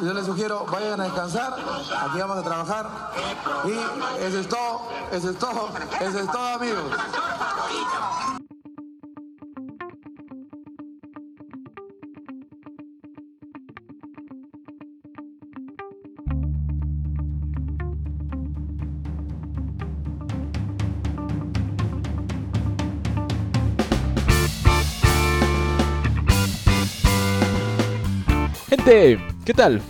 Yo les sugiero, vayan a descansar, aquí vamos a trabajar y eso es todo, eso es todo, eso es todo amigos. Gente, ¿qué tal?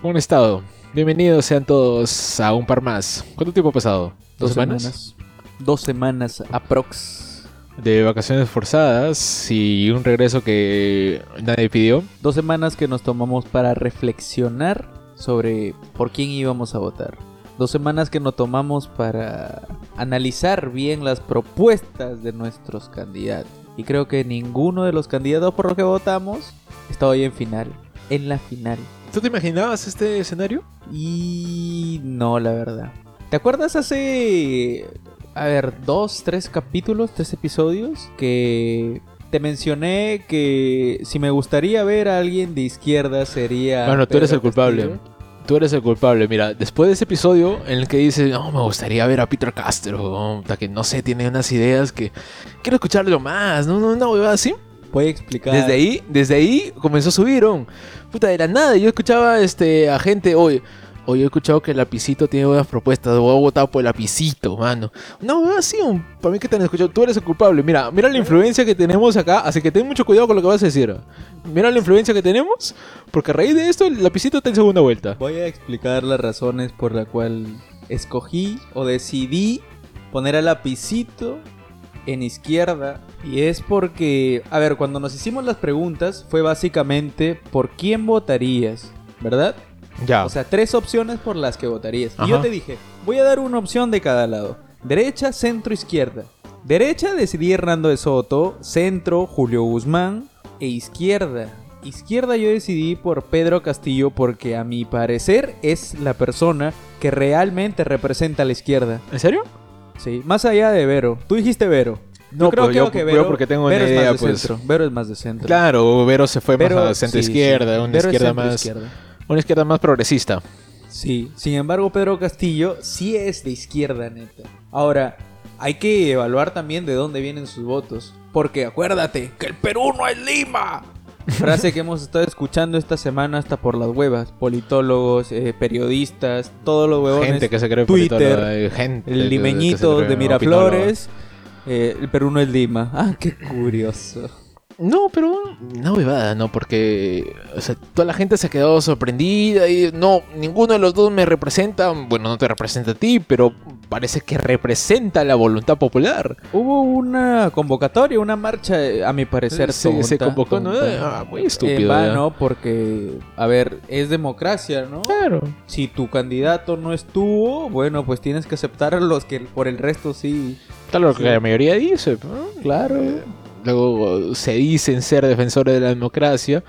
¿Cómo han estado? Bienvenidos sean todos a un par más. ¿Cuánto tiempo ha pasado? ¿Dos, semanas? Dos semanas aprox. De vacaciones forzadas y un regreso que nadie pidió. Dos semanas que nos tomamos para reflexionar sobre por quién íbamos a votar. Dos semanas que nos tomamos para analizar bien las propuestas de nuestros candidatos. Y creo que ninguno de los candidatos por los que votamos está hoy en final. En la final. ¿Tú te imaginabas este escenario? Y no, la verdad. ¿Te acuerdas hace, a ver, dos, tres capítulos, tres episodios que te mencioné que si me gustaría ver a alguien de izquierda sería... Bueno, tú eres el culpable. Castillo? Tú eres el culpable. Mira, después de ese episodio en el que dices, no, me gustaría ver a Peter Castro, que no sé, tiene unas ideas que quiero escucharlo más, no, no, no, así. A explicar. Desde ahí, desde ahí comenzó a subir, oh. puta, de la nada. Yo escuchaba este, a gente, oye, oye, he escuchado que el lapicito tiene buenas propuestas, voy a votar por el lapicito, mano. No, así, para mí que te han escuchado, tú eres el culpable. Mira, mira la influencia que tenemos acá, así que ten mucho cuidado con lo que vas a decir. Mira la influencia que tenemos, porque a raíz de esto el lapicito está en segunda vuelta. Voy a explicar las razones por la cual escogí o decidí poner al lapicito en izquierda. Y es porque, a ver, cuando nos hicimos las preguntas fue básicamente por quién votarías, ¿verdad? Ya. O sea, tres opciones por las que votarías. Y yo te dije, voy a dar una opción de cada lado. Derecha, centro, izquierda. Derecha decidí Hernando de Soto, centro Julio Guzmán e izquierda. Izquierda yo decidí por Pedro Castillo porque a mi parecer es la persona que realmente representa a la izquierda. ¿En serio? Sí, más allá de Vero. Tú dijiste Vero. No, yo creo, pues yo- creo que yo Vero, porque tengo Vero una es idea, más de pues. centro. Vero es más de centro. Claro, Vero se fue Vero- más a centro sí, izquierda, sí. una Vero izquierda más, izquierda. una izquierda más progresista. Sí, sin embargo Pedro Castillo sí es de izquierda neta. Ahora, hay que evaluar también de dónde vienen sus votos. Porque acuérdate que el Perú no es Lima. Frase que hemos estado escuchando esta semana hasta por las huevas. Politólogos, eh, periodistas, todos los huevones. Gente que se cree Twitter, eh, gente que- que el se limeñito cree de. Miraflores. eh, el Perú no es Lima. Ah, qué curioso. No, pero no bebada, no, porque o sea, toda la gente se ha quedado sorprendida y no, ninguno de los dos me representa, bueno, no te representa a ti, pero parece que representa la voluntad popular. Hubo una convocatoria, una marcha, eh, a mi parecer, se, se tonta, convocó, ¿no? tonta. Ah, muy estúpido. vano, porque, a ver, es democracia, ¿no? Claro. Si tu candidato no estuvo, bueno, pues tienes que aceptar a los que por el resto sí. Claro, lo que la mayoría dice. ¿no? Claro. Luego se dicen ser defensores de la democracia,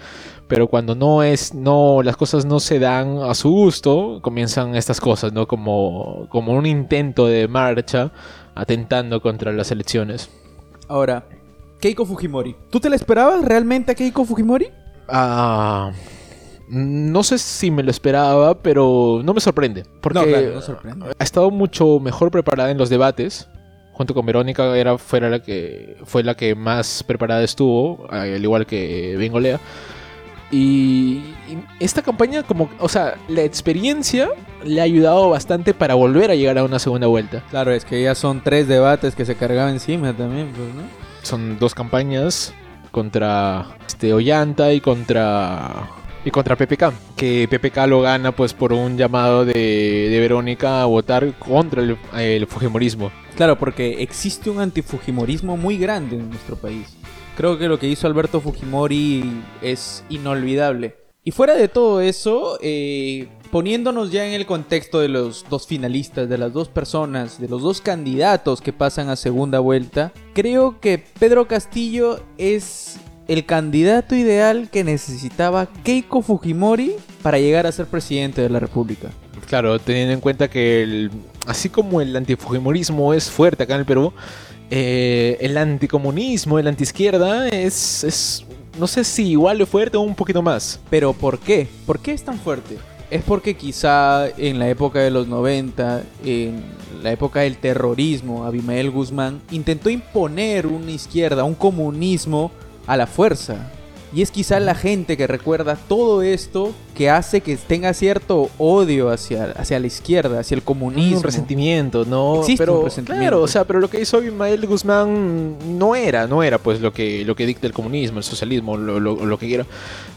pero cuando no es, no, las cosas no se dan a su gusto, comienzan estas cosas, ¿no? Como, como un intento de marcha atentando contra las elecciones. Ahora, Keiko Fujimori. ¿Tú te la esperabas realmente a Keiko Fujimori? Ah, no sé si me lo esperaba, pero no me sorprende, porque No, claro, no sorprende. ha estado mucho mejor preparada en los debates. Junto con Verónica era, fuera la que, fue la que más preparada estuvo, al igual que Bengolea. Y, y esta campaña, como, o sea, la experiencia le ha ayudado bastante para volver a llegar a una segunda vuelta. Claro, es que ya son tres debates que se cargaban encima también, pues, ¿no? Son dos campañas contra este, Ollanta y contra y contra PPK. Que PPK lo gana pues por un llamado de, de Verónica a votar contra el, el Fujimorismo. Claro, porque existe un antifujimorismo muy grande en nuestro país. Creo que lo que hizo Alberto Fujimori es inolvidable. Y fuera de todo eso, eh, poniéndonos ya en el contexto de los dos finalistas, de las dos personas, de los dos candidatos que pasan a segunda vuelta, creo que Pedro Castillo es el candidato ideal que necesitaba Keiko Fujimori para llegar a ser presidente de la República. Claro, teniendo en cuenta que el- así como el antifujimorismo es fuerte acá en el Perú, eh, el anticomunismo, el antiizquierda es, es no sé si igual de fuerte o un poquito más. Pero ¿por qué? ¿Por qué es tan fuerte? Es porque quizá en la época de los 90, en la época del terrorismo, Abimael Guzmán intentó imponer una izquierda, un comunismo a la fuerza. Y es quizá la gente que recuerda todo esto que hace que tenga cierto odio hacia, hacia la izquierda, hacia el comunismo. Un resentimiento, ¿no? Existe pero, un resentimiento. Claro, o sea, pero lo que hizo Abimael Guzmán no era, no era pues lo que, lo que dicta el comunismo, el socialismo, lo, lo- lo que quiera.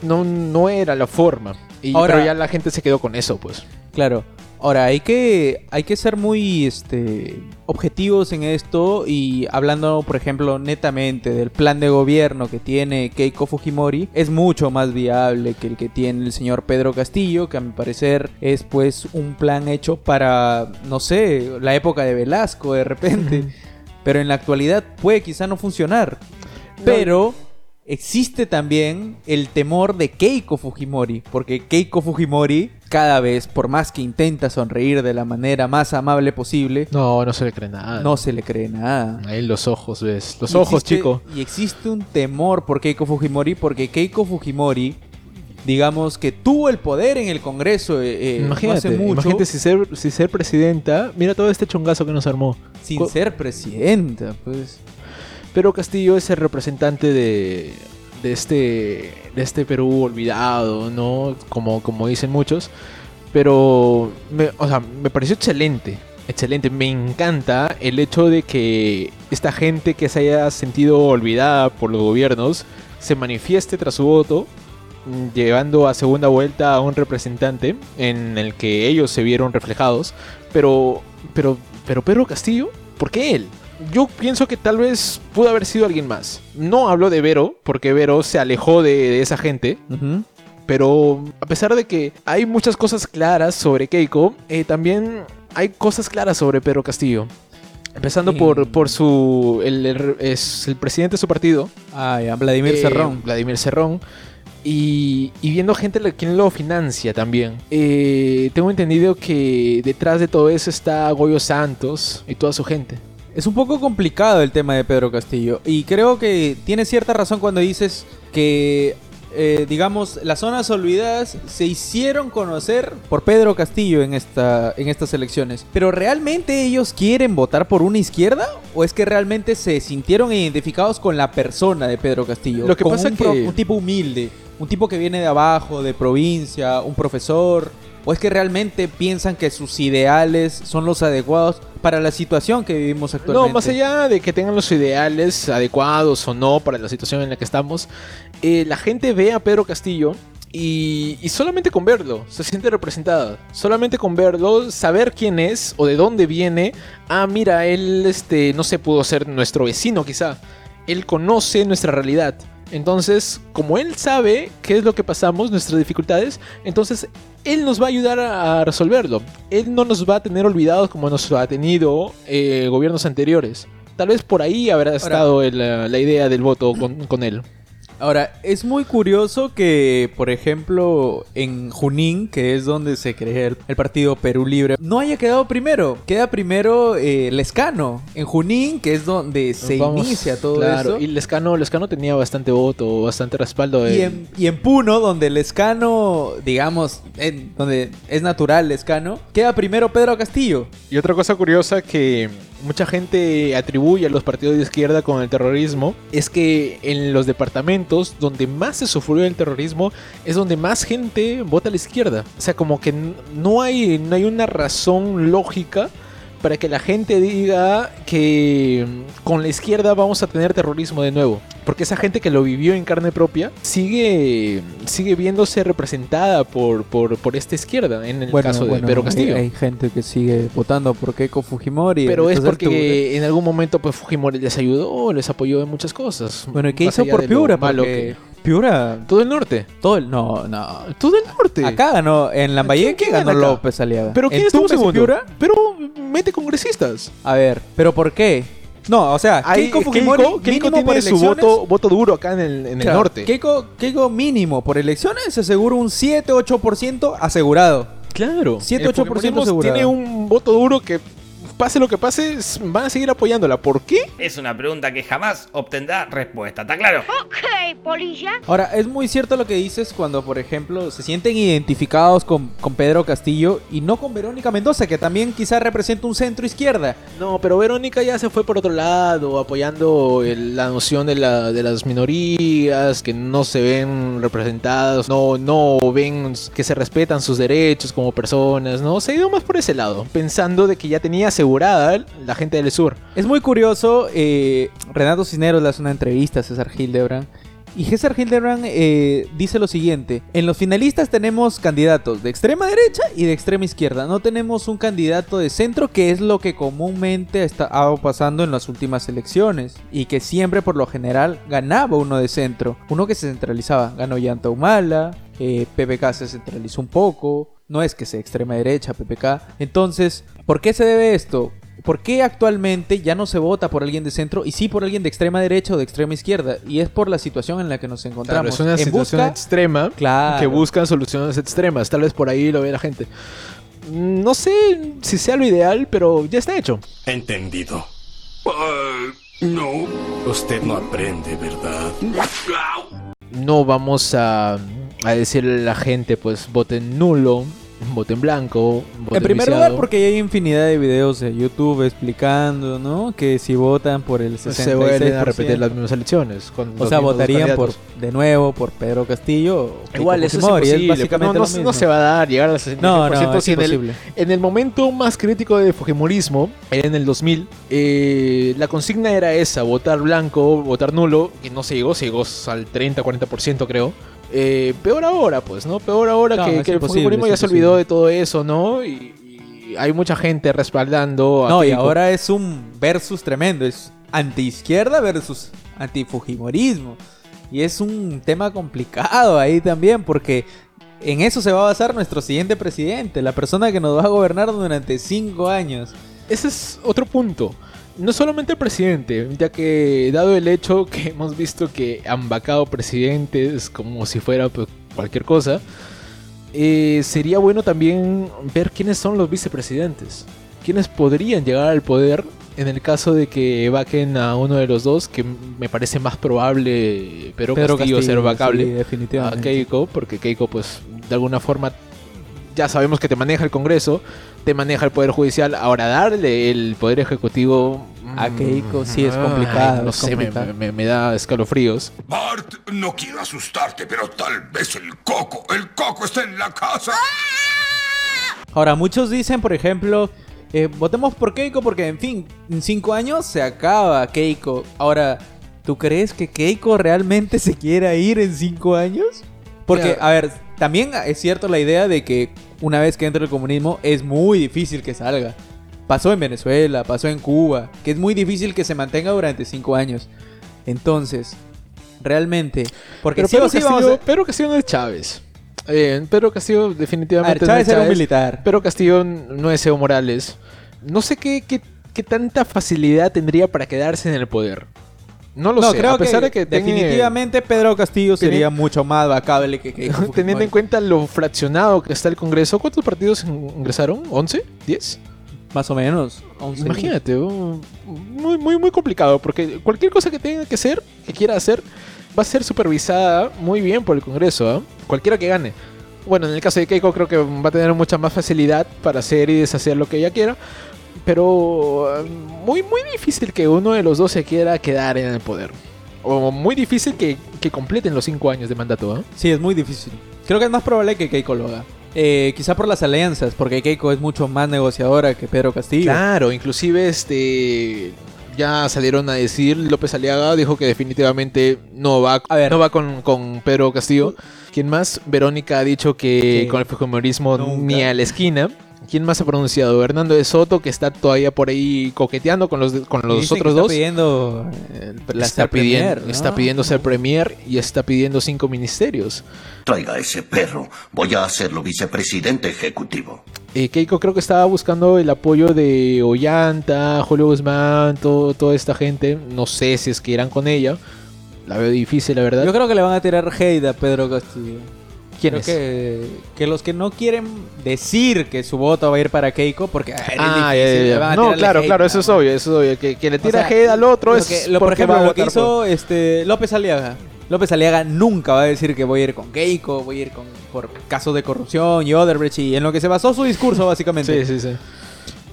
No, no era la forma. Y, Ahora- pero ya la gente se quedó con eso, pues. Claro. Ahora, hay que, hay que ser muy este, objetivos en esto y hablando, por ejemplo, netamente del plan de gobierno que tiene Keiko Fujimori, es mucho más viable que el que tiene el señor Pedro Castillo, que a mi parecer es pues un plan hecho para, no sé, la época de Velasco de repente. Pero en la actualidad puede quizá no funcionar. Pero existe también el temor de Keiko Fujimori, porque Keiko Fujimori cada vez, por más que intenta sonreír de la manera más amable posible, No, no se le cree nada. no se le cree nada. Ahí los ojos, ves. Los Y ojos, existe- chico. Y existe un temor por Keiko Fujimori, porque Keiko Fujimori, digamos que tuvo el poder en el Congreso eh, eh, no Imagínate, hace mucho, imagínate si ser, si ser presidenta. Mira todo este chongazo que nos armó. sin Co- ser presidenta, pues. Pero Castillo es el representante de, de, este, de este Perú olvidado, ¿no? Como, como dicen muchos. Pero, me, o sea, me pareció excelente. Excelente, me encanta el hecho de que esta gente que se haya sentido olvidada por los gobiernos se manifieste tras su voto, llevando a segunda vuelta a un representante en el que ellos se vieron reflejados. Pero, pero, pero Pedro Castillo, ¿por qué él? Yo pienso que tal vez pudo haber sido alguien más. No hablo de Vero, porque Vero se alejó de, de esa gente. Pero a pesar de que hay muchas cosas claras sobre Keiko, eh, también hay cosas claras sobre Pedro Castillo. Empezando por, por su. el- el- es el presidente de su partido. Ah, ya, Vladimir eh, Cerrón. Vladimir Cerrón. Y, y viendo gente quien lo financia también. Eh, tengo entendido que detrás de todo eso está Goyo Santos y toda su gente. Es un poco complicado el tema de Pedro Castillo. Y creo que tienes cierta razón cuando dices que, eh, digamos, las zonas olvidadas se hicieron conocer por Pedro Castillo en, esta, en estas elecciones. Pero ¿realmente ellos quieren votar por una izquierda? ¿O es que realmente se sintieron identificados con la persona de Pedro Castillo? Lo que Con pasa un, que- un tipo humilde, un tipo que viene de abajo, de provincia, un profesor. ¿O es que realmente piensan que sus ideales son los adecuados para la situación que vivimos actualmente? No, más allá de que tengan los ideales adecuados o no para la situación en la que estamos, eh, la gente ve a Pedro Castillo y, y solamente con verlo se siente representada. Solamente con verlo, saber quién es o de dónde viene. Ah, mira, él, este, no sé, pudo ser nuestro vecino quizá. Él conoce nuestra realidad. Entonces, como él sabe qué es lo que pasamos, nuestras dificultades, entonces él nos va a ayudar a resolverlo. Él no nos va a tener olvidados como nos ha tenido eh, gobiernos anteriores. Tal vez por ahí habrá estado el, eh, la idea del voto con, con él. Ahora, es muy curioso que, por ejemplo, en Junín, que es donde se crea el, partido Perú Libre, no haya quedado primero. Queda primero eh, Lescano. En Junín, que es donde se Vamos, inicia todo claro, eso. Y Lescano, Lescano tenía bastante voto, bastante respaldo. Y en, y en Puno, donde Lescano, digamos, en- donde es natural Lescano, queda primero Pedro Castillo. Y otra cosa curiosa que mucha gente atribuye a los partidos de izquierda con el terrorismo es que en los departamentos donde más se sufrió el terrorismo es donde más gente vota a la izquierda. O sea, como que no hay, no hay una razón lógica para que la gente diga que mm, con la izquierda vamos a tener terrorismo de nuevo. Porque esa gente que lo vivió en carne propia sigue, sigue viéndose representada por, por, por esta izquierda, en el caso de Pedro Castillo. Hay, hay gente que sigue votando por Keiko Fujimori. Pero es tú- porque en algún momento pues Fujimori les ayudó, les apoyó en muchas cosas. Bueno, ¿y qué hizo por Piura? Porque que- Piura, Todo el norte. todo el... No, no. Todo el norte. Acá ganó, en Lambayeque ¿Quién ganó acá? López Aliaga. ¿Pero quién ¿En estuvo segundo? Piura? Pero mete congresistas. A ver, ¿pero por qué? No, o sea, Ahí, Keiko Fujimori Keiko, Keiko mínimo por tiene su voto, voto duro acá en el, en el Claro, norte. Keiko, Keiko mínimo por elecciones se asegura un 7-8% asegurado. Claro. 7, El 8% fujimorismo asegurado. Tiene un voto duro que pase lo que pase, van a seguir apoyándola. ¿Por qué? Es una pregunta que jamás obtendrá respuesta, ¿está claro? Ok, polilla. Ahora, es muy cierto lo que dices cuando, por ejemplo, se sienten identificados con, con Pedro Castillo y no con Verónica Mendoza, que también quizá representa un centro izquierda. No, pero Verónica ya se fue por otro lado, apoyando el- la noción de, la- de las minorías que no se ven representadas, no, no ven que se respetan sus derechos como personas, ¿no? Se ha ido más por ese lado, pensando de que ya tenía la gente del sur. Es muy curioso, eh, Renato Cisneros le hace una entrevista a César Hildebrand. Y César Hildebrand eh, dice lo siguiente, en los finalistas tenemos candidatos de extrema derecha y de extrema izquierda, no tenemos un candidato de centro que es lo que comúnmente ha estado pasando en las últimas elecciones y que siempre por lo general ganaba uno de centro, uno que se centralizaba, ganó Yanta Humala, eh, se centralizó un poco, no es que sea extrema derecha PPK, entonces, ¿por qué se debe esto? ¿Por qué actualmente ya no se vota por alguien de centro y sí por alguien de extrema derecha o de extrema izquierda? Y es por la situación en la que nos Claro, encontramos. es una en situación busca, extrema Claro. que buscan soluciones extremas. Tal vez por ahí lo ve la gente. No sé si sea lo ideal, pero ya está hecho. Entendido. No. Usted no aprende, ¿verdad? no vamos a, a decirle a la gente, pues voten nulo, voten blanco. Voten en primer viciado. lugar, porque ya hay infinidad de videos de YouTube explicando, ¿no? Que si votan por el 66%... se vuelven a repetir las mismas elecciones. con O sea, votarían por, de nuevo por Pedro Castillo. Igual, eso es imposible. pues, básicamente no, no- se va a dar llegar al 65%. No, no, es en, el, en el momento más crítico del Fujimorismo, en el 2000, eh, la consigna era esa, votar blanco, votar nulo, y no se llegó, se llegó al 30-40% creo. Eh, peor ahora, pues, ¿no? Peor ahora que, el Fujimorismo ya se olvidó de todo eso, ¿no? Y, y hay mucha gente respaldando a No, y ahora es un versus tremendo. Es anti-izquierda versus anti-fujimorismo. Y es un tema complicado ahí también, porque en eso se va a basar nuestro siguiente presidente, la persona que nos va a gobernar durante cinco años. Ese es otro punto. No solamente el presidente, ya que dado el hecho que hemos visto que han vacado presidentes como si fuera pues, cualquier cosa, eh, sería bueno también ver quiénes son los vicepresidentes. Quiénes podrían llegar al poder en el caso de que vaquen a uno de los dos, que me parece más probable Pedro, Castillo, ser vacable sí, a definitivamente. Keiko, porque Keiko, pues, de alguna forma, ya sabemos que te maneja el Congreso, te maneja el Poder Judicial. Ahora, darle el Poder Ejecutivo. A mm, Keiko sí es ay, complicado, no es sé, me, complicado. me- me da escalofríos. Bart, no quiero asustarte, pero tal vez el coco, el coco está en la casa. Ahora, muchos dicen, por ejemplo, eh, votemos por Keiko porque, en fin, en cinco años se acaba Keiko. Ahora, ¿tú crees que Keiko realmente se quiera ir en cinco años? Porque, a ver, también es cierto la idea de que una vez que entre el comunismo es muy difícil que salga. Pasó en Venezuela, pasó en Cuba, que es muy difícil que se mantenga durante cinco años. Entonces, realmente, porque Pero sí Pedro, o sí Castillo, vamos a... Pedro Castillo no es Chávez. Eh, Pedro Castillo ver, definitivamente no Chávez es era un militar. Pedro Castillo no es Evo Morales. No sé qué, qué, qué tanta facilidad tendría para quedarse en el poder. No lo no, sé. creo a pesar que, de que definitivamente Pedro Castillo tiene- sería mucho más vacable que Keiko Teniendo en cuenta lo fraccionado que está el Congreso, ¿cuántos partidos in- ingresaron? ¿11? ¿10? Más o menos. 11. Imagínate, muy, muy, muy complicado, porque cualquier cosa que tenga que hacer, que quiera hacer, va a ser supervisada muy bien por el Congreso, ¿ah? cualquiera que gane. Bueno, en el caso de Keiko creo que va a tener mucha más facilidad para hacer y deshacer lo que ella quiera, pero eh, muy, muy difícil que uno de los dos se quiera quedar en el poder. O muy difícil que, que completen los cinco años de mandato, ¿ah? Sí, es muy difícil. Creo que es más probable que Keiko lo haga. Eh, quizá por las alianzas, porque Keiko es mucho más negociadora que Pedro Castillo. Claro, inclusive este ya salieron a decir, López Aliaga dijo que definitivamente no va, A ver. no va con, con Pedro Castillo. ¿Quién más? Verónica ha dicho que Que con el fujimorismo ni a la esquina. ¿Quién más ha pronunciado? Hernando de Soto, que está todavía por ahí coqueteando con los, con los dicen que otros está dos. pidiendo eh, la está, ser pidiendo, premier, ¿no? está pidiendo ser premier y está pidiendo cinco ministerios. Traiga ese perro. Voy a hacerlo vicepresidente ejecutivo. Eh, Keiko creo que estaba buscando el apoyo de Ollanta, Julio Guzmán, todo, toda esta gente. No sé si es que irán con ella. La veo difícil, la verdad. Yo creo que le van a tirar hate a Pedro Castillo. ¿Quién Creo es? que, que los que no quieren decir que su voto va a ir para Keiko, porque Ah, es ya, ya, ya. No, claro, hate, claro, eso es obvio, eso es obvio. Que, que le O tira sea, hate al otro lo es. que- lo- por ejemplo, va a lo que por- hizo este López Aliaga. López Aliaga nunca va a decir que voy a ir con Keiko, voy a ir con por casos de corrupción y Odebrecht y en lo que se basó su discurso básicamente. Sí, sí, sí.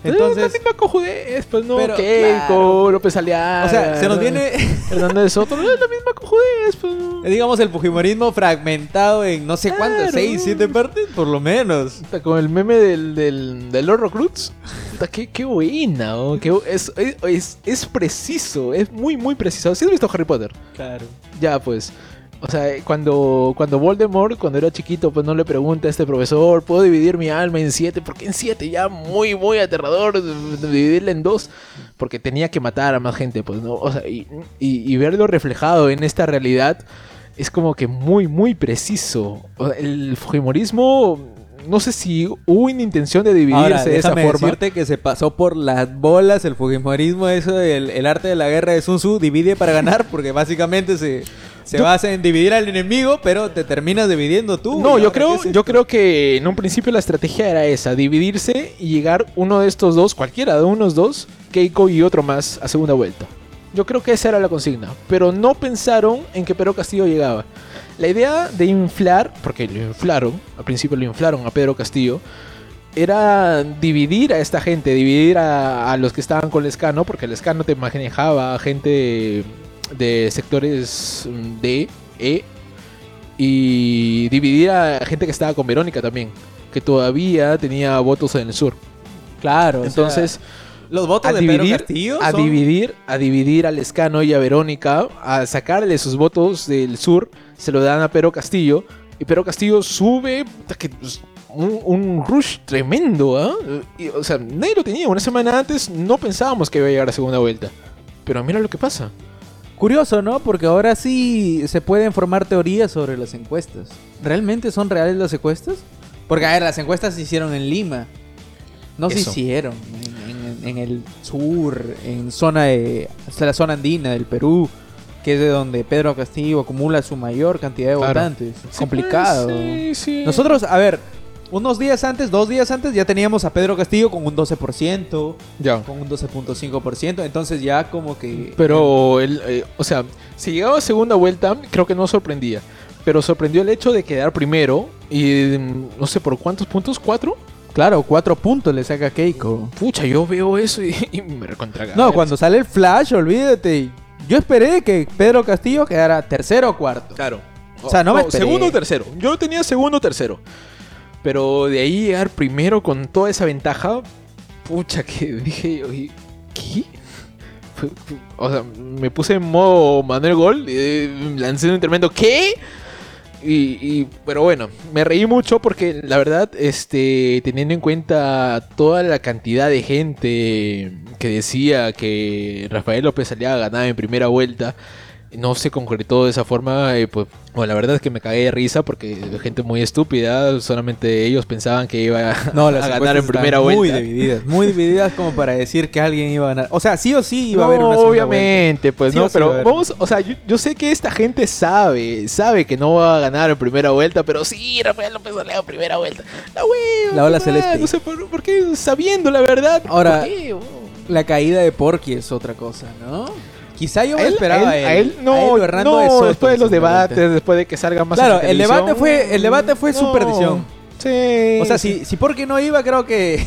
Entonces, la misma cojudez, pues no, Pero, Keiko, claro. López Aliaga. o sea, se nos ¿no? viene Hernández Soto, no es la misma cojudez, pues. no. digamos el fujimorismo fragmentado en no sé cuántas, Claro. seis, siete partes, por lo menos. Con el meme del, del, del Lord. Puta, Qué, qué buena, oh, qué es, es, es preciso, es muy, muy preciso. ¿Sí has visto Harry Potter? Claro. Ya, pues. O sea, cuando, cuando Voldemort, cuando era chiquito, pues no le pregunta a este profesor, ¿puedo dividir mi alma en siete? ¿Por qué en siete? Ya muy, muy aterrador dividirla en dos. Porque tenía que matar a más gente, pues, ¿no? O sea, y, y- y verlo reflejado en esta realidad es como que muy, muy preciso. O sea, el Fujimorismo, no sé si hubo una intención de dividirse Ahora, de esa forma. decirte que se pasó por las bolas el fujimorismo, eso del el arte de la guerra de Sun Tzu, divide para ganar, porque básicamente se, se Yo- basa en dividir al enemigo, pero te terminas dividiendo tú. No, ¿Y yo creo, es yo creo que en un principio la estrategia era esa, dividirse y llegar uno de estos dos, cualquiera de unos dos, Keiko y otro más, a segunda vuelta. Yo creo que esa era la consigna, pero no pensaron en que Pedro Castillo llegaba. La idea de inflar, porque lo inflaron, al principio lo inflaron a Pedro Castillo, era dividir a esta gente, dividir a, a los que estaban con Lescano, porque Lescano te manejaba a gente de sectores mm, D, E, y dividir a gente que estaba con Verónica también, que todavía tenía votos en el sur. Claro, entonces Entonces, los votos a de Pedro dividir, Castillo a son- dividir, a dividir a Lescano y a Verónica, a sacarle sus votos del sur, se lo dan a Pedro Castillo, y Pedro Castillo sube pues, un, un rush tremendo, ¿ah? Y, O sea, nadie lo tenía. Una semana antes no pensábamos que iba a llegar a segunda vuelta. Pero mira lo que pasa. Curioso, ¿no? Porque ahora sí se pueden formar teorías sobre las encuestas. ¿Realmente son reales las encuestas? Porque, a ver, las encuestas se hicieron en Lima. No se hicieron en, en- en el sur, en zona de, hasta la zona andina del Perú, que es de donde Pedro Castillo acumula su mayor cantidad de Claro. votantes. Es Sí, complicado. pues, sí, sí. Nosotros, a ver, unos días antes, dos días antes, ya teníamos a Pedro Castillo con un 12%, Ya. con un 12.5%, entonces ya como que... Pero, el, eh, o sea, si llegaba a segunda vuelta, creo que no sorprendía. Pero sorprendió el hecho de quedar primero y mm, no sé por cuántos puntos, cuatro. Claro, cuatro puntos le saca Keiko. Pucha, yo veo eso y, y me recontra No, cuando sale el flash, olvídate. Yo esperé que Pedro Castillo quedara tercero o cuarto. Claro. O sea, no me esperé. segundo o tercero. Yo tenía segundo o tercero. Pero de ahí llegar primero con toda esa ventaja, pucha, que dije, oye, ¿qué? O sea, me puse en modo Manuel Gol, eh, lancé un tremendo ¿qué? Y, pero bueno, me reí mucho porque la verdad, este, teniendo en cuenta toda la cantidad de gente que decía que Rafael López Aliaga ganaba en primera vuelta, no se concretó de esa forma, eh, pues, bueno, la verdad es que me cagué de risa porque gente muy estúpida, solamente ellos pensaban que iba a, No, las a ganar en primera vuelta. Muy divididas, muy divididas como para decir que alguien iba a ganar. O sea, sí o sí iba a haber una obviamente, pues Sí no, sí pero vamos, o sea, yo, yo sé que esta gente sabe, sabe que no va a ganar en primera vuelta, pero sí, Rafael López Aliaga en primera vuelta. La hueva, La ola ¿qué celeste. No sé por, por qué, sabiendo la verdad. Ahora, ¿por qué? Oh. La caída de Porky es otra cosa, ¿no? Quizá yo me él, esperaba a él, a él, no, a él, Hernando no, de Soto después de los debates, después de que salga más Claro, el debate fue- el debate fue su perdición. Sí. O sea, si, si Porky no iba, creo que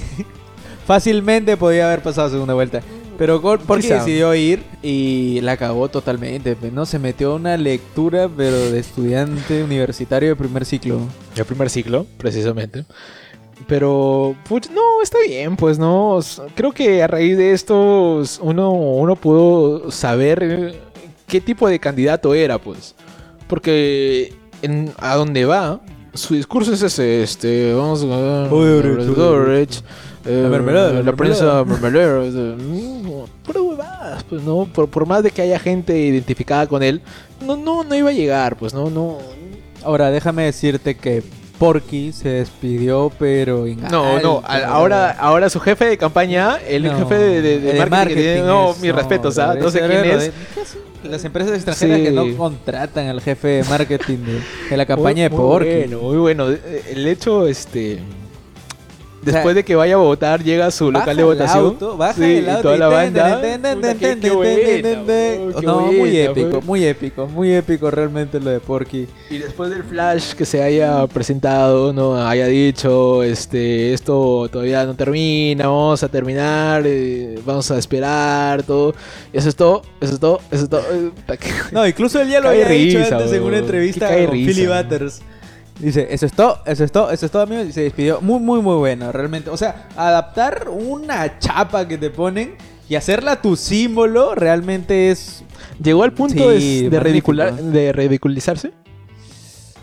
fácilmente podía haber pasado segunda vuelta. Pero Quizá. decidió ir y la cagó totalmente. ¿no? Se metió a una lectura, pero de estudiante universitario de primer ciclo. El primer ciclo, precisamente. Pero, pues, no, está bien, pues, ¿no? Creo que a raíz de esto uno, uno pudo saber qué tipo de candidato era, pues. Porque en, a dónde va, su discurso es ese, este, vamos a La mermelada, la, prensa mermelera, mm, pura huevadas, pues, ¿no? Por, por más de que haya gente identificada con él, no, no, no iba a llegar, pues, no, no, Ahora, déjame decirte que Porky se despidió, pero en No, no, ahora, ahora su jefe de campaña, el No, jefe de, de- de el de marketing, que tiene- no, es- mis respetos, ¿ah? No sé ese quién es. Las empresas extranjeras Sí. que no contratan al jefe de marketing de, de la campaña Muy- de muy Porky. Bueno, muy bueno. Eh, El hecho, este. Sea, Después de que vaya a votar, llega a su local de votación. auto, baja sí, el y toda la banda. No, muy épico, muy épico, muy épico realmente lo de Porky. Y después del flash que se haya presentado, no haya dicho, este, esto todavía no termina, vamos a terminar, eh, vamos a esperar, todo. Eso es todo, eso es todo, eso es todo. No, incluso él ya lo había dicho risa, antes en weón. una entrevista con Philly. Butters. Dice, eso es todo, eso es todo, eso es todo, amigos. Y se despidió. Muy, muy, muy bueno, realmente. O sea, adaptar una chapa que te ponen y hacerla tu símbolo realmente es... Llegó al punto Sí, de, de magnífico. ridicular- de ridiculizarse.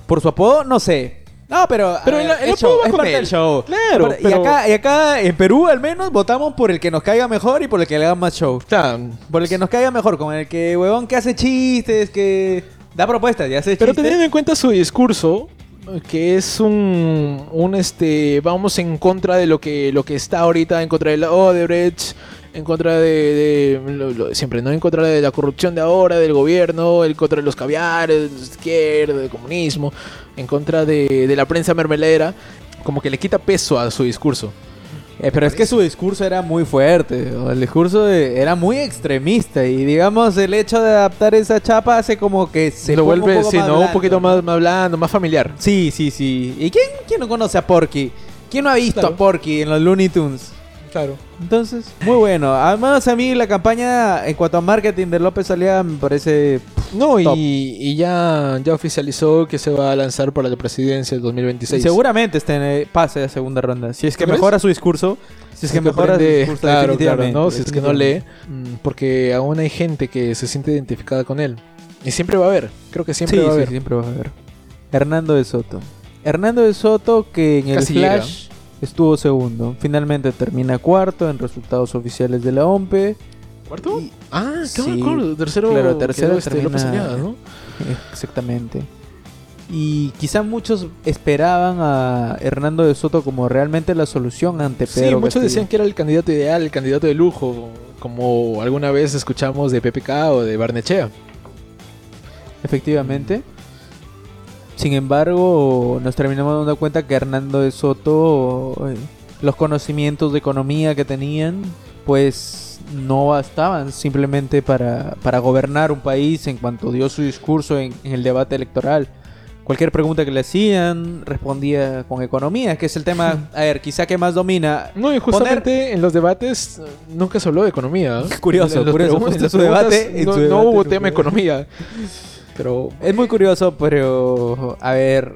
Por su apodo, no sé. No, pero, Pero el- el apodo show, es parte del show. Claro, Y, pero- acá, y acá en Perú al menos votamos por el que nos caiga mejor y por el que le haga más show. O sea, Por el que nos caiga mejor, con el que huevón que hace chistes, que da propuestas y hace Pero chistes. teniendo en cuenta su discurso, que es un, un este, vamos en contra de lo que, lo que está ahorita, en contra de la Odebrecht, en contra de, de siempre, ¿no? En contra de la corrupción de ahora, del gobierno, en contra de los caviares, de izquierda, del comunismo, en contra de, de la prensa mermelera, como que le quita peso a su discurso. Eh, pero es que su discurso era muy fuerte, el discurso de- era muy extremista y digamos el hecho de adaptar esa chapa hace como que se lo un vuelve, poco sí, más ¿no? Un poquito más, más blando, más familiar. Sí, sí, sí. ¿Y quién, quién no conoce a Porky? ¿Quién no ha visto Claro. a Porky en los Looney Tunes? Claro. Entonces, muy bueno. Además, a mí la campaña en cuanto a marketing de López Aliaga me parece... No, y, y ya, ya oficializó que se va a lanzar para la presidencia del 2026. Seguramente este pase a segunda ronda. Si es que mejora su discurso. Si es que mejora su discurso, claro, claro. Si es que no lee, mm, porque aún hay gente que se siente identificada con él. Y siempre va a haber, creo que siempre sí, va a sí, haber. siempre va a haber. Hernando de Soto. Hernando de Soto que en el Flash estuvo segundo. Finalmente termina cuarto en resultados oficiales de la OMPE. ¿Cuarto? Y- Ah, qué Sí, acuerdo. Tercero, claro, tercero este termina- López Aliaga, ¿no? Exactamente. Y quizá muchos esperaban a Hernando de Soto como realmente la solución ante Sí, Pedro muchos Castillo. decían que era el candidato ideal, el candidato de lujo, como alguna vez escuchamos de PPK o de Barnechea. Efectivamente. Sin embargo, nos terminamos dando cuenta que Hernando de Soto, eh, los conocimientos de economía que tenían, pues no bastaban simplemente para, para gobernar un país en cuanto dio su discurso en, en el debate electoral. Cualquier pregunta que le hacían, respondía con economía, que es el tema, a ver, quizá que más domina. No, y justamente en los debates eh, nunca se habló de economía. ¿eh? Curioso, En los curioso, en su debate- en no, hubo no tema economía. Pero Es muy curioso, pero a ver,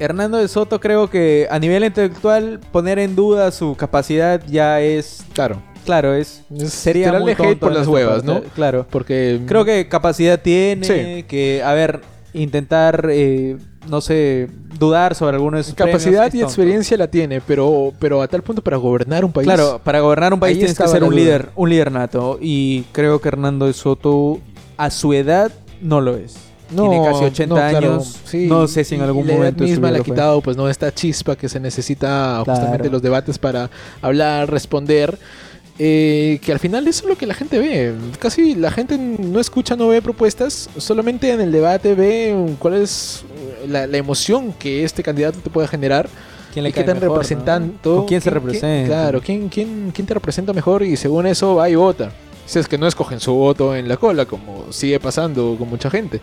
Hernando de Soto creo que a nivel intelectual poner en duda su capacidad ya es, claro, claro, es, Es sería muy hate tonto por las huevas, ¿no? Claro. porque Creo que capacidad tiene, Sí. que, a ver, intentar, eh, no sé, dudar sobre algunos capacidad y experiencia la tiene, pero pero a tal punto para gobernar un país. Claro, para gobernar un país tienes que ser un líder, un líder nato. Y creo que Hernando de Soto, a su edad, no lo es. Tiene casi 80 no, claro, años. sí, no sé si en algún momento misma le ha quitado, pues no esta chispa que se necesita Claro. justamente en los debates para hablar, responder. eh, que al final eso es lo que la gente ve. Casi la gente no escucha, no ve propuestas, solamente en el debate ve cuál es la, la emoción que este candidato te puede generar ¿Quién le y qué tan mejor, representante. ¿no? ¿Con quién se representa? claro, ¿quién, quién, quién te representa mejor y según eso va y vota. Si es que no escogen su voto en la cola, como sigue pasando con mucha gente.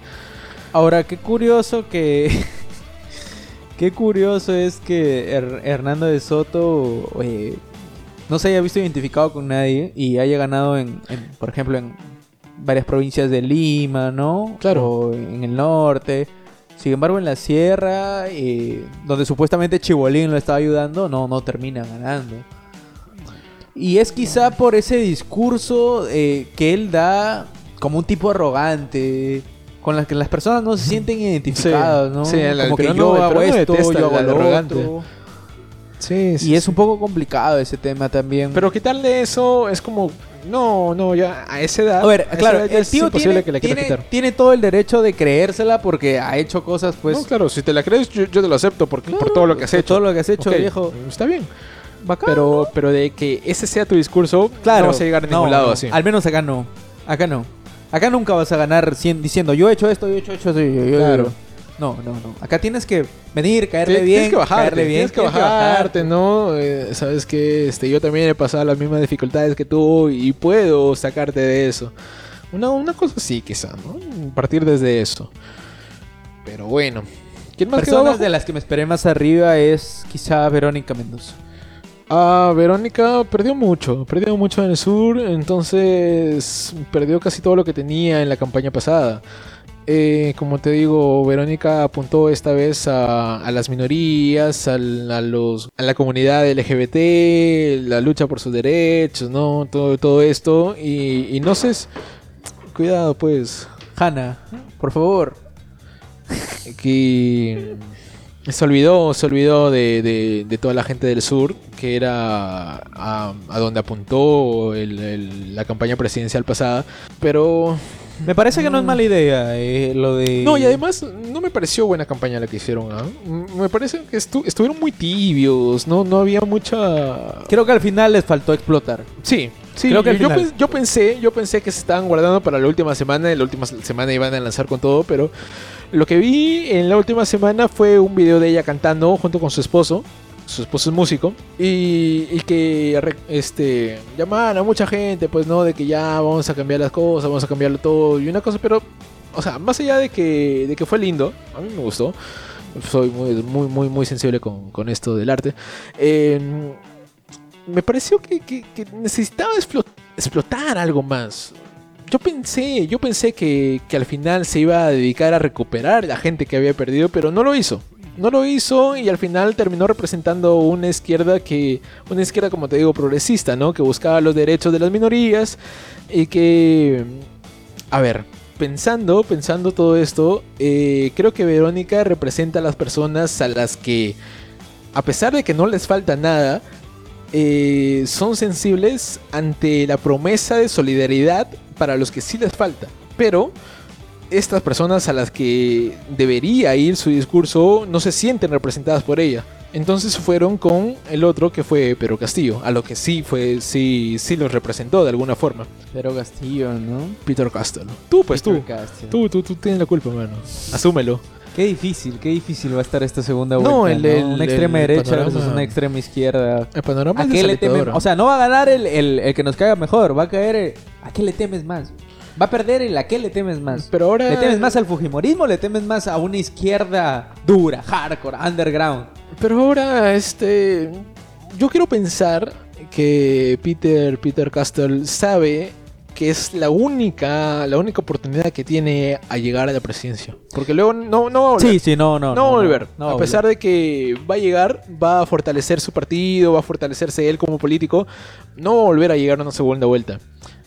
Ahora, qué curioso que. qué curioso es que Her- Hernando de Soto eh, no se haya visto identificado con nadie y haya ganado en, en, por ejemplo, en varias provincias de Lima, ¿no? Claro. O en el norte. Sin embargo, en la sierra, eh, donde supuestamente Chibolín lo estaba ayudando, no, no termina ganando. Y es quizá por ese discurso eh, que él da como un tipo arrogante, con las que las personas no se sienten identificadas, ¿no? sí, el- como que no- yo hago no esto, detesta yo hago lo arrogante. otro. Sí, Y es un poco complicado ese tema también. Pero quitarle eso es como. No, no, ya a esa edad. a ver, a claro, el tío tiene, que quiera tiene- tiene todo el derecho de creérsela porque ha hecho cosas, pues. no, claro, si te la crees, yo, yo te lo acepto porque, por todo lo que has hecho. todo lo que has hecho, viejo. Está bien. Bacán, Pero, pero de que ese sea tu discurso, Claro, no vas a llegar a ningún no, lado así. Al menos acá no. Acá no. Acá nunca vas a ganar cien- diciendo yo he hecho esto, yo he hecho esto, yo, yo- yo- Claro. No, no, no. Acá tienes que venir, caerle bien, tienes que bajarte, caerle bien, tienes que bajarte, ¿no? Eh, Sabes que este, yo también he pasado las mismas dificultades que tú y puedo sacarte de eso. Una, una cosa sí, quizá, ¿no? Partir desde eso. Pero bueno. ¿Quién más Personas de las que me esperé más arriba es quizá Verónica Mendoza. Ah, Verónica perdió mucho, perdió mucho en el sur, entonces perdió casi todo lo que tenía en la campaña pasada. Eh, como te digo, Verónica apuntó esta vez a, a las minorías, a, los, a la comunidad LGBT, la lucha por sus derechos, ¿no? Todo, todo esto. Y, y no sé, cuidado pues, Hanna, por favor. que se olvidó, se olvidó de, de- toda la gente del sur, que era a, donde apuntó el- la campaña presidencial pasada. Pero Me parece que no es mala idea eh, lo de... no, y además no me pareció buena campaña la que hicieron. ¿ah? Mm, Me parece que estu- estuvieron muy tibios, no, no había mucha. Creo que al final les faltó explotar. Sí, sí. Creo que yo, yo pensé, yo pensé que se estaban guardando para la última semana. En la última semana iban a lanzar con todo, pero lo que vi en la última semana fue un video de ella cantando junto con su esposo. Su esposo es músico y, y que este llamaban a mucha gente, pues no, de que ya vamos a cambiar las cosas, vamos a cambiarlo todo y una cosa, pero, o sea, más allá de que, de que fue lindo, a mí me gustó, soy muy, muy, muy, muy sensible con, con esto del arte. eh, me pareció que, que- necesitaba explo- explotar algo más. Yo pensé, yo pensé que, que al final se iba a dedicar a recuperar la gente que había perdido, pero no lo hizo. No lo hizo y al final terminó representando una izquierda que, una izquierda como te digo progresista, ¿no? Que buscaba los derechos de las minorías y que, a ver, pensando, pensando todo esto, eh, creo que Verónica representa a las personas a las que, a pesar de que no les falta nada, eh, son sensibles ante la promesa de solidaridad para los que sí les falta. Pero estas personas a las que debería ir su discurso no se sienten representadas por ella. Entonces fueron con el otro que fue Pedro Castillo, a lo que sí fue, sí, sí los representó de alguna forma. Pero Castillo, ¿no? Peter Castillo. Tú, pues tú. Peter Castillo. Tú, tú, tú tienes la culpa, mano. Asúmelo. Qué difícil, qué difícil va a estar esta segunda vuelta. No, No, el- el- una extrema el derecha panorama- versus una extrema izquierda. El panorama ¿A es qué le temes? desalentador. O sea, no va a ganar el, el- el que nos caiga mejor, va a caer el- ¿A qué le temes más? Va a perder el ¿a qué le temes más? Pero ahora- ¿Le temes más al Fujimorismo o le temes más a una izquierda dura, hardcore, underground? Pero ahora, este. Yo quiero pensar que Peter, Peter Castell sabe que es la única, la única oportunidad que tiene a llegar a la presidencia. Porque luego no, no va a volver. Sí, sí, no, no. no, va a volver. no va a a pesar de que va a llegar, va a fortalecer su partido, va a fortalecerse él como político, no va a volver a llegar a una segunda vuelta.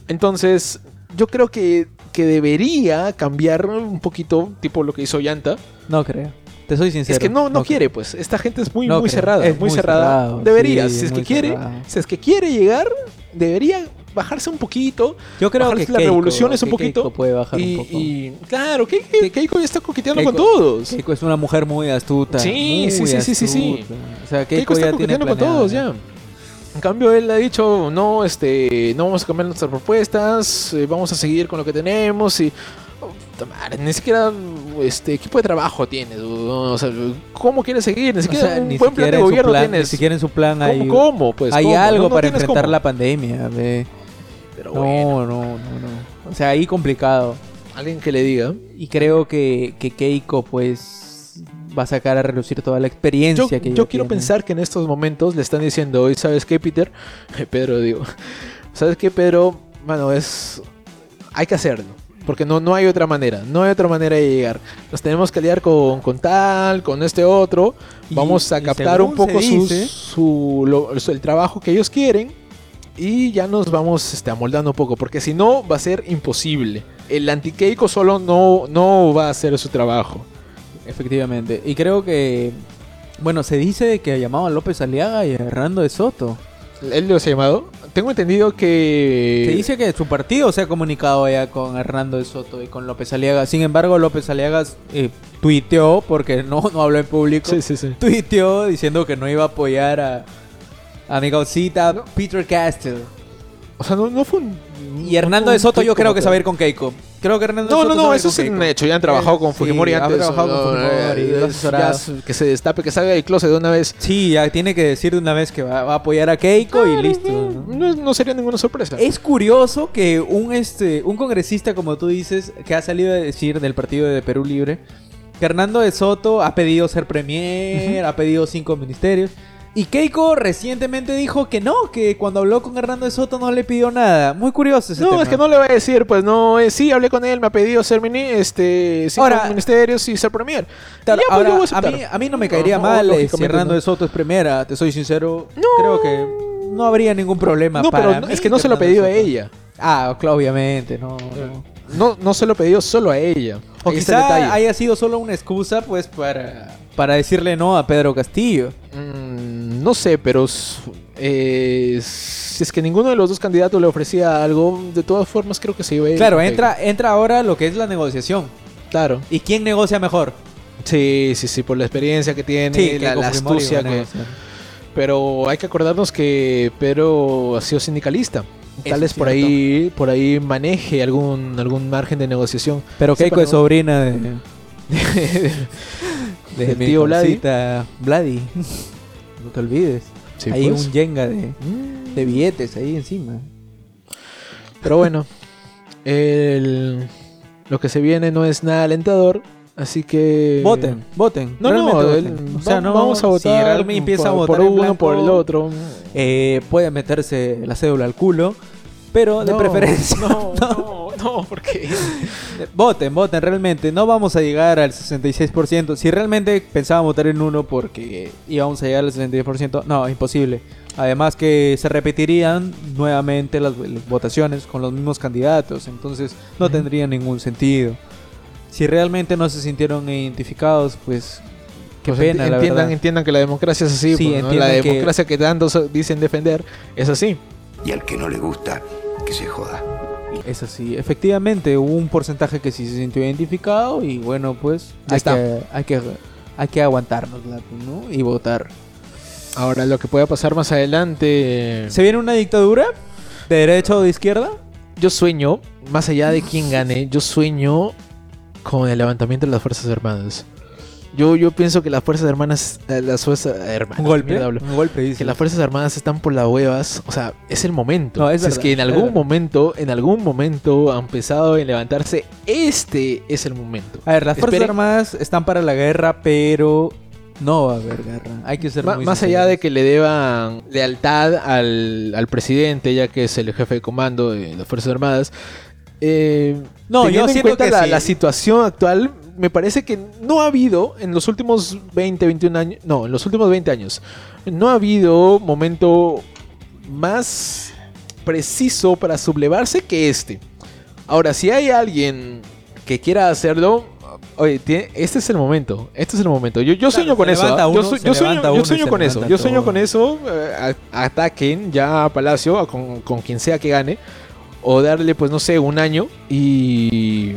Entonces, yo creo que, que debería cambiar un poquito, tipo lo que hizo Yanta. No creo. Te soy sincero. Es que no, no quiere, pues. Esta gente es muy, No muy creo. cerrada. Es muy, cerrada. cerrado, debería, sí, si es que quiere, cerrado. si es que quiere llegar, debería bajarse un poquito. Yo creo que las Keiko- revoluciones un que poquito. Keiko puede bajar y, un poco. y- claro, que, que- Keiko ya está coqueteando Keiko- con todos. Keiko es una mujer muy astuta. Sí, muy sí, sí, sí, sí, sí. O sea, Keiko Keiko, está ya tiene coqueteando con todos ya. En cambio, él ha dicho, no, este, no vamos a cambiar nuestras propuestas, eh, vamos a seguir con lo que tenemos y... oh, puta madre, ni siquiera este equipo de trabajo tienes, o, o sea, ¿cómo quieres seguir? Ni O siquiera sea, un ni buen plan siquiera de su gobierno plan- tienes. Ni siquiera en su plan ¿Cómo, hay, cómo? Pues, hay ¿cómo? algo No, no para enfrentar cómo. la pandemia. ve. Pero No, bueno, no, no, no. O sea, ahí complicado. alguien que le diga. Y creo que, que Keiko, pues, va a sacar a relucir toda la experiencia Yo, que yo quiero tiene. pensar que en estos momentos le están diciendo, hoy sabes qué, Peter, Pedro, digo, sabes qué, Pedro, mano, es, hay que hacerlo, porque no, no hay otra manera, no hay otra manera de llegar. Nos tenemos que aliar con, con tal, con este otro, Y- vamos a captar un poco sus- su, lo- su- el trabajo que ellos quieren y ya nos vamos este, amoldando un poco, porque si no va a ser imposible. El antiqueico solo no, no va a hacer su trabajo. Efectivamente. Y creo que, bueno, se dice que a López Aliaga y a Hernando de Soto. ¿Él los ha llamado? Tengo entendido que... Se dice que su partido se ha comunicado ya con Hernando de Soto y con López Aliaga. Sin embargo, López Aliaga eh, tuiteó, porque no, no habló en público, Sí, sí, sí. tuiteó diciendo que no iba a apoyar a, a mi causita Peter Castell. O sea, no, no fue un... Y Hernando no de Soto yo creo que se va a ir con Keiko. Creo que Hernando No, no, no, eso es un hecho. Ya han trabajado con Fujimori antes. trabajado con Fujimori, que se destape, que salga del closet de una vez. Sí, ya tiene que decir de una vez que va, a apoyar a Keiko y listo. no sería ninguna sorpresa. Es curioso que un este un congresista, como tú dices, que ha salido a decir del partido de Perú Libre, que Hernando de Soto ha pedido ser premier, ha pedido cinco ministerios. Y Keiko recientemente dijo que no, que cuando habló con Hernando de Soto no le pidió nada. Muy curioso ese No, tema. es que no le voy a decir, pues no, eh, sí, hablé con él, me ha pedido ser mini, este, cinco Ahora- ministerios y ser premier. Claro, Y ya, pues, ahora, voy a, aceptar. mí, a mí no me caería No, mal eh, si lógicamente Hernando no. de Soto es primera, te soy sincero. No. Creo que no habría ningún problema No, para pero no- mí es que no se lo pedido a ella. Ah, claro, obviamente, no. no. No, no se lo pedido solo a ella. O Ahí quizá haya sido solo una excusa, pues, para, para decirle no a Pedro Castillo. Mm, no sé, pero eh, si es que ninguno de los dos candidatos le ofrecía algo, de todas formas creo que se iba a ir. Claro, entra, entra ahora lo que es la negociación. Claro. ¿Y quién negocia mejor? Sí, sí, sí, por la experiencia que tiene, la, Keiko la astucia que... Pero hay que acordarnos que Pedro ha sido sindicalista. Tal vez es por ahí, por ahí maneje algún, algún margen de negociación. Pero Sí, Keiko es sobrina de, de mi tío Vladi. No te olvides. Sí, hay pues. un yenga de, de billetes ahí encima. Pero bueno, el- lo que se viene no es nada alentador, así que... Voten, voten. No, no, realmente el- voten. va- vamos a si votar realmente empieza a por, votar por uno, blanco, por el otro. eh, puede meterse la cédula al culo, pero de No, preferencia. No, no, no, porque... Voten, voten, realmente. No vamos a llegar al 66%. Si realmente pensábamos votar en uno porque íbamos a llegar al 66%, no, imposible. Además que se repetirían nuevamente las, las votaciones con los mismos candidatos, entonces no tendría ningún sentido. Si realmente no se sintieron identificados, pues qué Pues pena, enti- la entiendan, verdad. entiendan que la democracia es así, Sí, pues, ¿no? la entiendan que- democracia que tanto dicen defender es así. Y al que no le gusta, que se joda. Es así, efectivamente hubo un porcentaje que sí se sintió identificado y bueno, pues Ya hay está. que, hay que hay que aguantarnos, ¿no? Y votar. Ahora, lo que pueda pasar más adelante, ¿Se viene una dictadura? ¿De derecha o de izquierda? yo sueño, más allá de quién gane, yo sueño con el levantamiento de las Fuerzas Armadas. Yo, yo pienso que las Fuerzas Armadas, eh, las Fuerzas Armadas, Un golpe. hablo. Un golpe, dice. que las Fuerzas Armadas están por las huevas, o sea, es el momento. No, es verdad, que en algún verdad. momento, en algún momento han empezado en levantarse, este es el momento. A ver, las Fuerzas Esperen. Armadas están para la guerra, pero no va a haber guerra. Hay que ser Ma- muy más sinceros. allá de que le deban lealtad al, al presidente, ya que es el jefe de comando de las Fuerzas Armadas, eh, No, yo en siento cuenta que la, sí. la situación actual, me parece que no ha habido en los últimos 20, 21 años, no, en los últimos 20 años, no ha habido momento más preciso para sublevarse que este. Ahora, si hay alguien que quiera hacerlo, oye, tiene- este es el momento. Este es el momento. Yo, yo sueño con eso. ¿ah? yo, sueño, con eso. Yo sueño con eso. eh, ataquen ya a Palacio, a con, con quien sea que gane. O darle, pues no sé, un año. Y.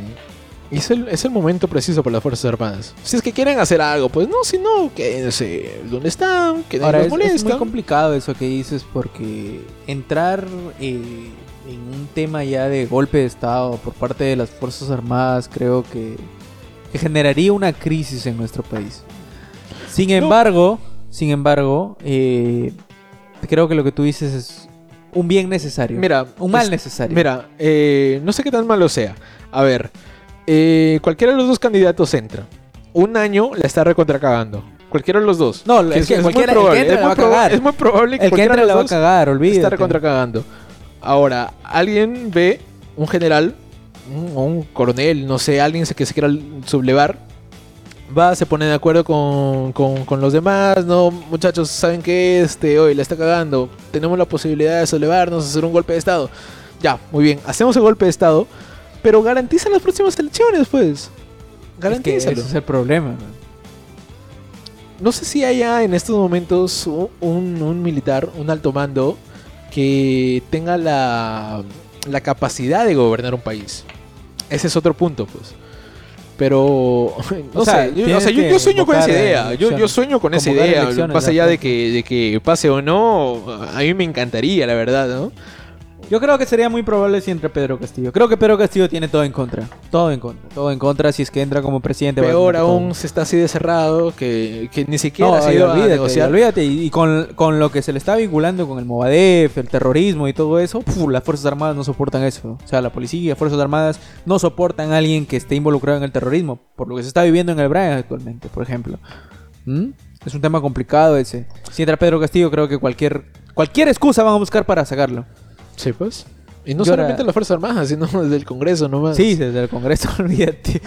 y es, el, es el momento preciso para las Fuerzas Armadas. Si es que quieren hacer algo, pues no, si no, quédense donde están, que nadie los es, es muy molesta. complicado eso que dices porque entrar eh, en un tema ya de golpe de Estado por parte de las Fuerzas Armadas creo que, que generaría una crisis en nuestro país. Sin embargo, sin embargo, eh, creo que lo que tú dices es un bien necesario. Mira, un mal es- necesario. Mira, eh, no sé qué tan malo sea. A ver, eh, cualquiera de los dos candidatos entra. Un año la está recontracagando. Cualquiera de los dos. No, es que muy el que probable, es la muy va a proba- cagar. Es muy probable que el que la va a cagar, olvídate. está recontracagando. Ahora, alguien ve, un general, un, o un coronel, no sé, alguien que se quiera sublevar, va, se pone de acuerdo con, con- con los demás, no, muchachos, ¿saben qué? Este, hoy la está cagando, tenemos la posibilidad de sublevarnos, hacer un golpe de estado. Ya, muy bien, hacemos el golpe de estado, pero garantiza las próximas elecciones, pues. Es que Garantízalo. ese es el problema. ¿no? No sé si haya en estos momentos un, un militar, un alto mando, que tenga la, la capacidad de gobernar un país. Ese es otro punto, pues. Pero, no O sea, sé, yo, o tienes sea, yo- que yo sueño con esa idea. Yo, sueño con esa idea. Más allá de que, de que pase o no, a mí me encantaría, la verdad, ¿no? Yo creo que sería muy probable si entra Pedro Castillo. Creo que Pedro Castillo tiene todo en contra. Todo en contra. Todo en contra si es que entra como presidente. Peor aún, se está así de cerrado que, que ni siquiera No, ha y ido a olvídate, negociar. olvídate. Y y con, con lo que se le está vinculando con el Movadef, el terrorismo y todo eso, ¡puf! las Fuerzas Armadas no soportan eso. O sea, la policía y las Fuerzas Armadas no soportan a alguien que esté involucrado en el terrorismo, por lo que se está viviendo en el Brian actualmente, por ejemplo. ¿Mm? Es un tema complicado ese. Si entra Pedro Castillo, creo que cualquier, cualquier excusa van a buscar para sacarlo. Sí, pues. Y no Yo solamente las Fuerzas Armadas, sino desde el Congreso nomás. Sí, desde el Congreso, olvídate.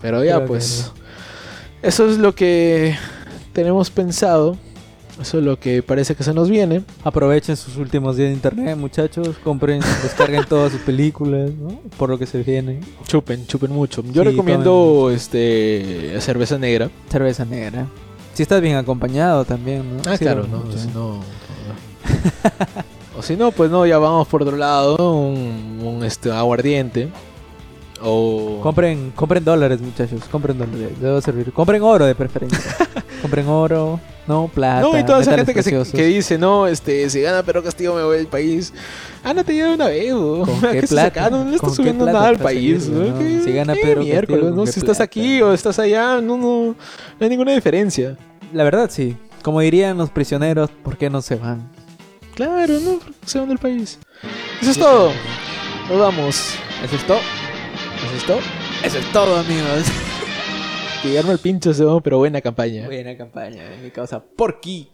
Pero ya, Creo pues. Eso es lo que tenemos pensado. Eso es lo que parece que se nos viene. Aprovechen sus últimos días de internet, muchachos. Compren, descarguen todas sus películas, ¿no? Por lo que se viene. Chupen, chupen mucho. Yo Sí, recomiendo este cerveza negra. Cerveza negra. Si estás bien acompañado también, ¿no? Ah, Sí, claro, no, si no. O si no, pues no, ya vamos por otro lado, un, un, este aguardiente. O Compren, compren dólares, muchachos. Compren dólares. Debe servir. Compren oro de preferencia. compren oro, no plata. No, y toda esa gente que, se- preciosos. que dice, no, este, si gana Pedro Castillo me voy del país. Ándate ya de una vez, ¿no? ¿Con qué plata? No le ¿Con estás qué subiendo nada al te país. ¿no? no? ¿Qué- Si gana Pedro Castillo, ¿no? ¿con qué Si estás aquí o estás allá, no, no, no hay ninguna diferencia. La verdad, sí. Como dirían los prisioneros, ¿por qué no se van? Claro, no, se van del país. Eso es todo. Nos vamos. ¿Eso es todo? Eso es todo. Eso es todo, amigos. Guillermo el pincho se va, pero buena campaña. Buena campaña de mi causa. Porky.